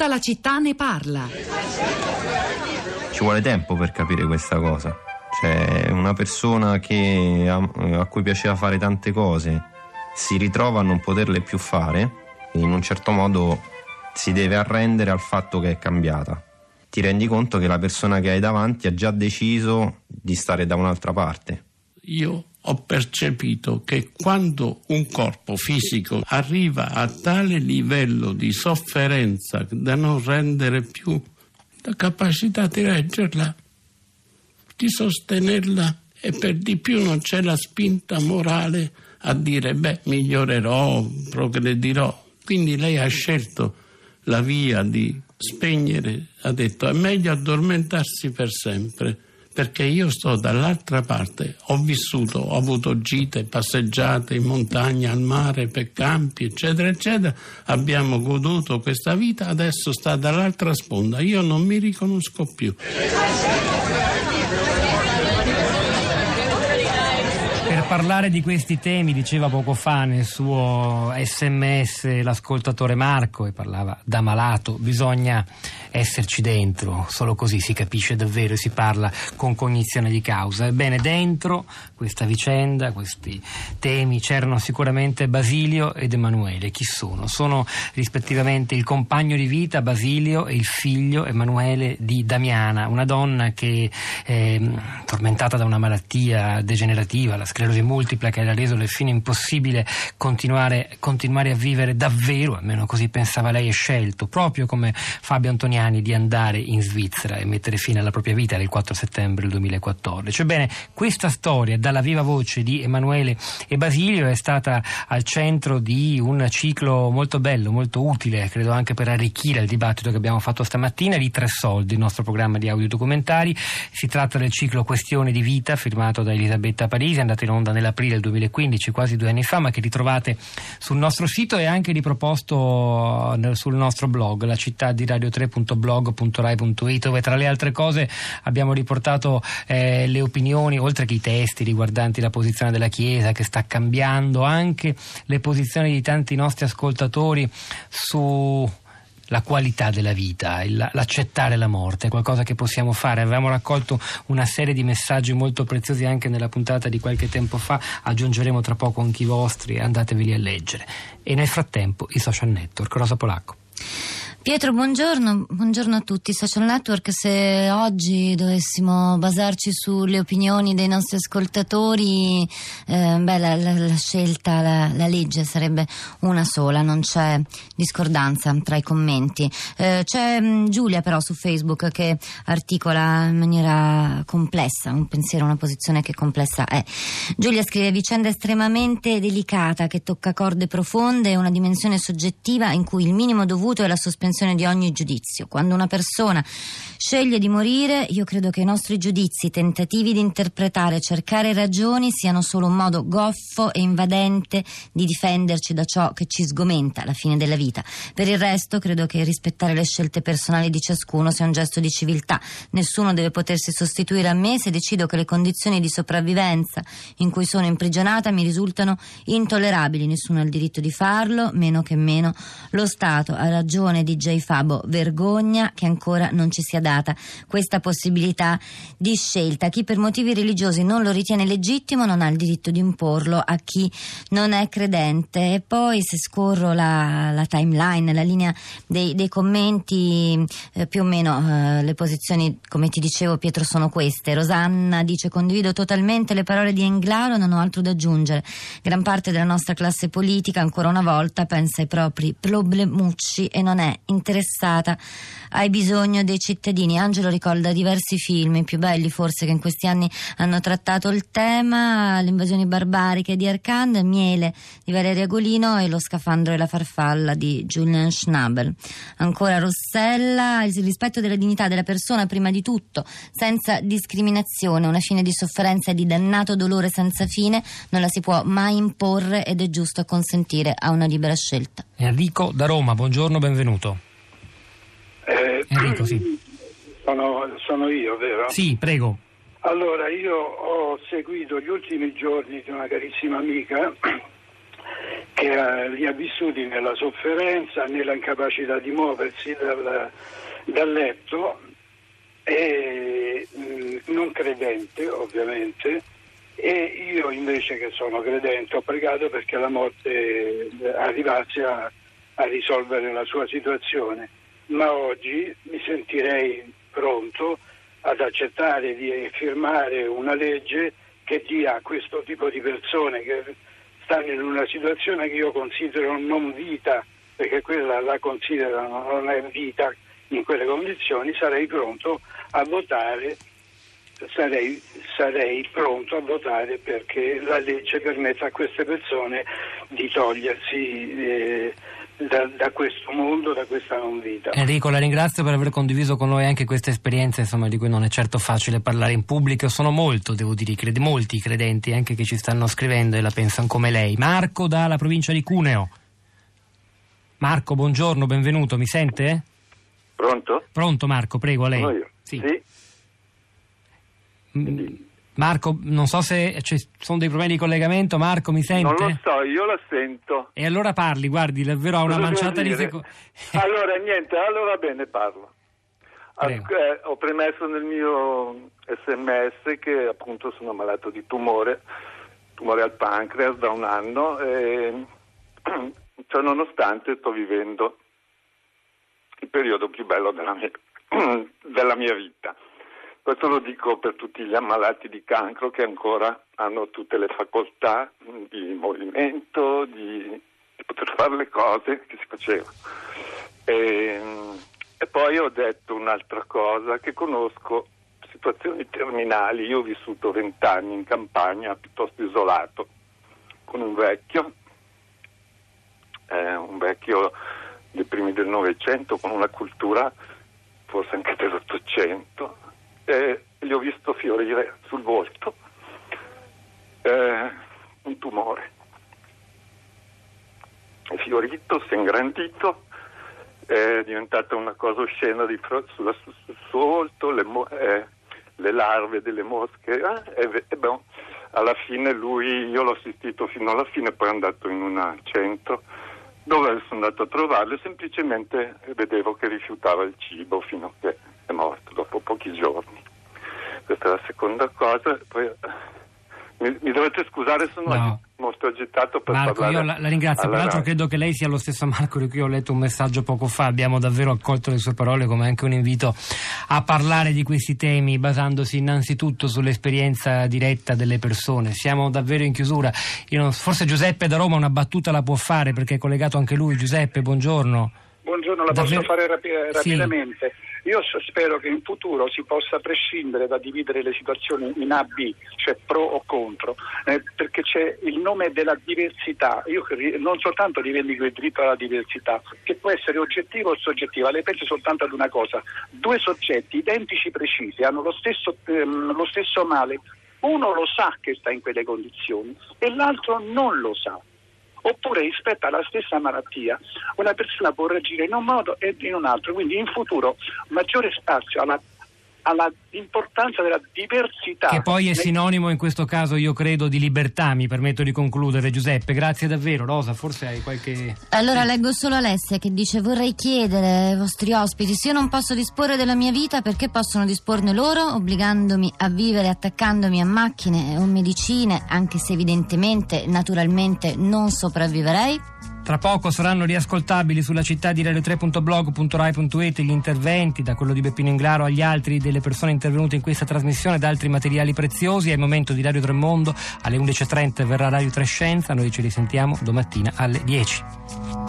Tutta la città ne parla. Ci vuole tempo per capire questa cosa. Cioè, una persona che, a, a cui piaceva fare tante cose si ritrova a non poterle più fare e in un certo modo si deve arrendere al fatto che è cambiata. Ti rendi conto che la persona che hai davanti ha già deciso di stare da un'altra parte. Io ho percepito che quando un corpo fisico arriva a tale livello di sofferenza da non rendere più la capacità di reggerla, di sostenerla e per di più non c'è la spinta morale a dire beh migliorerò, progredirò. Quindi lei ha scelto la via di spegnere, ha detto è meglio addormentarsi per sempre perché io sto dall'altra parte, ho vissuto, ho avuto gite, passeggiate in montagna, al mare, per campi, eccetera, eccetera, abbiamo goduto questa vita, adesso sta dall'altra sponda, io non mi riconosco più. Parlare di questi temi, diceva poco fa nel suo sms l'ascoltatore Marco e parlava da malato, bisogna esserci dentro, solo così si capisce davvero e si parla con cognizione di causa. Ebbene, dentro questa vicenda, questi temi, c'erano sicuramente Basilio ed Emanuele. Chi sono? Sono rispettivamente il compagno di vita Basilio e il figlio Emanuele di Damiana, una donna che, eh, tormentata da una malattia degenerativa, la sclerosi multipla, che le ha reso fine impossibile continuare, continuare a vivere davvero, almeno così pensava lei e scelto, proprio come Fabio Antoniani di andare in Svizzera e mettere fine alla propria vita, il 4 settembre del 2014. Ebbene, questa storia dalla viva voce di Emanuele e Basilio è stata al centro di un ciclo molto bello, molto utile, credo anche per arricchire il dibattito che abbiamo fatto stamattina di Tre Soldi, il nostro programma di audiodocumentari. Si tratta del ciclo Questione di vita firmato da Elisabetta Parisi, andato in onda nell'aprile del 2015, quasi due anni fa, ma che ritrovate sul nostro sito e anche riproposto sul nostro blog, la città di radio 3.com www.blog.rai.it dove tra le altre cose abbiamo riportato eh, le opinioni, oltre che i testi riguardanti la posizione della Chiesa che sta cambiando, anche le posizioni di tanti nostri ascoltatori su la qualità della vita, l'accettare la morte, è qualcosa che possiamo fare. Avevamo raccolto una serie di messaggi molto preziosi anche nella puntata di qualche tempo fa, aggiungeremo tra poco anche i vostri, andateveli a leggere. E nel frattempo i social network. Rosa Polacco. Pietro, buongiorno, buongiorno a tutti. Social Network, se oggi dovessimo basarci sulle opinioni dei nostri ascoltatori, eh, beh, la, la, la, scelta, la, la, legge sarebbe una sola, non c'è discordanza tra i commenti. Eh, c'è mm, Giulia però su Facebook che articola in maniera complessa, un pensiero, una posizione che complessa è. Giulia scrive vicenda estremamente delicata che tocca corde profonde e una dimensione soggettiva in cui il minimo dovuto è la sospensione sospensione di ogni giudizio. Quando una persona sceglie di morire, io credo che i nostri giudizi, tentativi di interpretare, cercare ragioni siano solo un modo goffo e invadente di difenderci da ciò che ci sgomenta alla fine della vita. Per il resto, credo che rispettare le scelte personali di ciascuno sia un gesto di civiltà. Nessuno deve potersi sostituire a me se decido che le condizioni di sopravvivenza in cui sono imprigionata mi risultano intollerabili. Nessuno ha il diritto di farlo, meno che meno lo Stato ha ragione di DJ Fabo, vergogna che ancora non ci sia data questa possibilità di scelta. Chi per motivi religiosi non lo ritiene legittimo non ha il diritto di imporlo a chi non è credente. E poi se scorro la, la timeline, la linea dei, dei commenti, eh, più o meno eh, le posizioni, come ti dicevo Pietro, sono queste. Rosanna dice condivido totalmente le parole di Englaro, non ho altro da aggiungere. Gran parte della nostra classe politica ancora una volta pensa ai propri problemucci e non è interessata ai bisogni dei cittadini. Angelo ricorda diversi film, i più belli forse che in questi anni hanno trattato il tema, Le invasioni barbariche di Arcand, Miele di Valeria Golino e Lo scafandro e la farfalla di Julian Schnabel. Ancora Rossella, il rispetto della dignità della persona prima di tutto, senza discriminazione, una fine di sofferenza e di dannato dolore senza fine non la si può mai imporre ed è giusto consentire a una libera scelta. Enrico da Roma, buongiorno, benvenuto. Eh, Enrico, sì. Sono, sono io, vero? Sì, prego. Allora, io ho seguito gli ultimi giorni di una carissima amica che ha, li ha vissuti nella sofferenza, nella incapacità di muoversi dal, dal letto, e, mh, mm, non credente ovviamente, e io invece che sono credente ho pregato perché la morte arrivasse a, a risolvere la sua situazione, ma oggi mi sentirei pronto ad accettare di firmare una legge che dia a questo tipo di persone che stanno in una situazione che io considero non vita, perché quella la considerano non è vita in quelle condizioni, sarei pronto a votare, sarei, sarei pronto a votare perché la legge permette a queste persone di togliersi eh, da, da, questo mondo, da questa non vita. Enrico, la ringrazio per aver condiviso con noi anche questa esperienza, insomma, di cui non è certo facile parlare in pubblico. Sono molto, devo dire, cred- molti i credenti anche che ci stanno scrivendo e la pensano come lei. Marco dalla provincia di Cuneo. Marco, buongiorno, benvenuto, mi sente? Pronto? Pronto Marco, prego, a lei. Sono io. Sì. sì. Mm, Marco, non so se ci sono dei problemi di collegamento. Marco, mi sente? Non lo so, io la sento. E allora parli, guardi, davvero ha una Cosa manciata di secondi. allora, niente, allora bene, parlo. Prego. Eh, ho premesso nel mio sms che appunto sono malato di tumore, tumore al pancreas da un anno e cioè, nonostante sto vivendo il periodo più bello della mia, della mia vita. Questo lo dico per tutti gli ammalati di cancro che ancora hanno tutte le facoltà di movimento, di, di poter fare le cose che si facevano. E, e poi ho detto un'altra cosa, che conosco situazioni terminali. Io ho vissuto vent'anni in campagna, piuttosto isolato, con un vecchio, eh, un vecchio dei primi del Novecento, con una cultura forse anche dell'Ottocento, e gli ho visto fiorire sul volto eh, un tumore. È fiorito, si è ingrandito, è diventata una cosa oscena di, sulla, sul suo volto, le, eh, le, larve delle mosche, eh, e, e beh, alla fine lui, io l'ho assistito fino alla fine, poi è andato in un centro dove sono andato a trovarlo e semplicemente vedevo che rifiutava il cibo fino a che è morto dopo pochi giorni. Questa è la seconda cosa. Poi, mi, mi, dovete scusare, sono no. molto agitato per Marco, parlare. io la, la ringrazio. Peraltro radio. credo che lei sia lo stesso Marco di cui ho letto un messaggio poco fa. Abbiamo davvero accolto le sue parole come anche un invito a parlare di questi temi basandosi innanzitutto sull'esperienza diretta delle persone. Siamo davvero in chiusura. Non, forse Giuseppe da Roma una battuta la può fare perché è collegato anche lui. Giuseppe, buongiorno. Buongiorno, la davvero... posso fare rapi- rapidamente. Sì. Io spero che in futuro si possa prescindere da dividere le situazioni in A, B, cioè pro o contro, eh, perché c'è il nome della diversità. Io non soltanto rivendico il diritto alla diversità, che può essere oggettiva o soggettiva, lei pensa soltanto ad una cosa, due soggetti identici precisi hanno lo stesso, ehm, lo stesso male, uno lo sa che sta in quelle condizioni e l'altro non lo sa oppure rispetto alla stessa malattia. Una persona può reagire in un modo e in un altro, quindi in futuro maggiore spazio alla all'importanza della diversità. Che poi è sinonimo in questo caso, io credo, di libertà, mi permetto di concludere. Giuseppe, grazie davvero. Rosa, forse hai qualche... Allora leggo solo Alessia che dice vorrei chiedere ai vostri ospiti se io non posso disporre della mia vita perché possono disporne loro, obbligandomi a vivere attaccandomi a macchine o medicine, anche se evidentemente, naturalmente non sopravviverei? Tra poco saranno riascoltabili sulla città di radio3.blog.rai.it gli interventi, da quello di Beppino Inglaro agli altri delle persone intervenute in questa trasmissione, da altri materiali preziosi. È il momento di Radio Tremondo. Alle 11.30 verrà Radio 3 Scienza. Noi ci risentiamo domattina alle 10.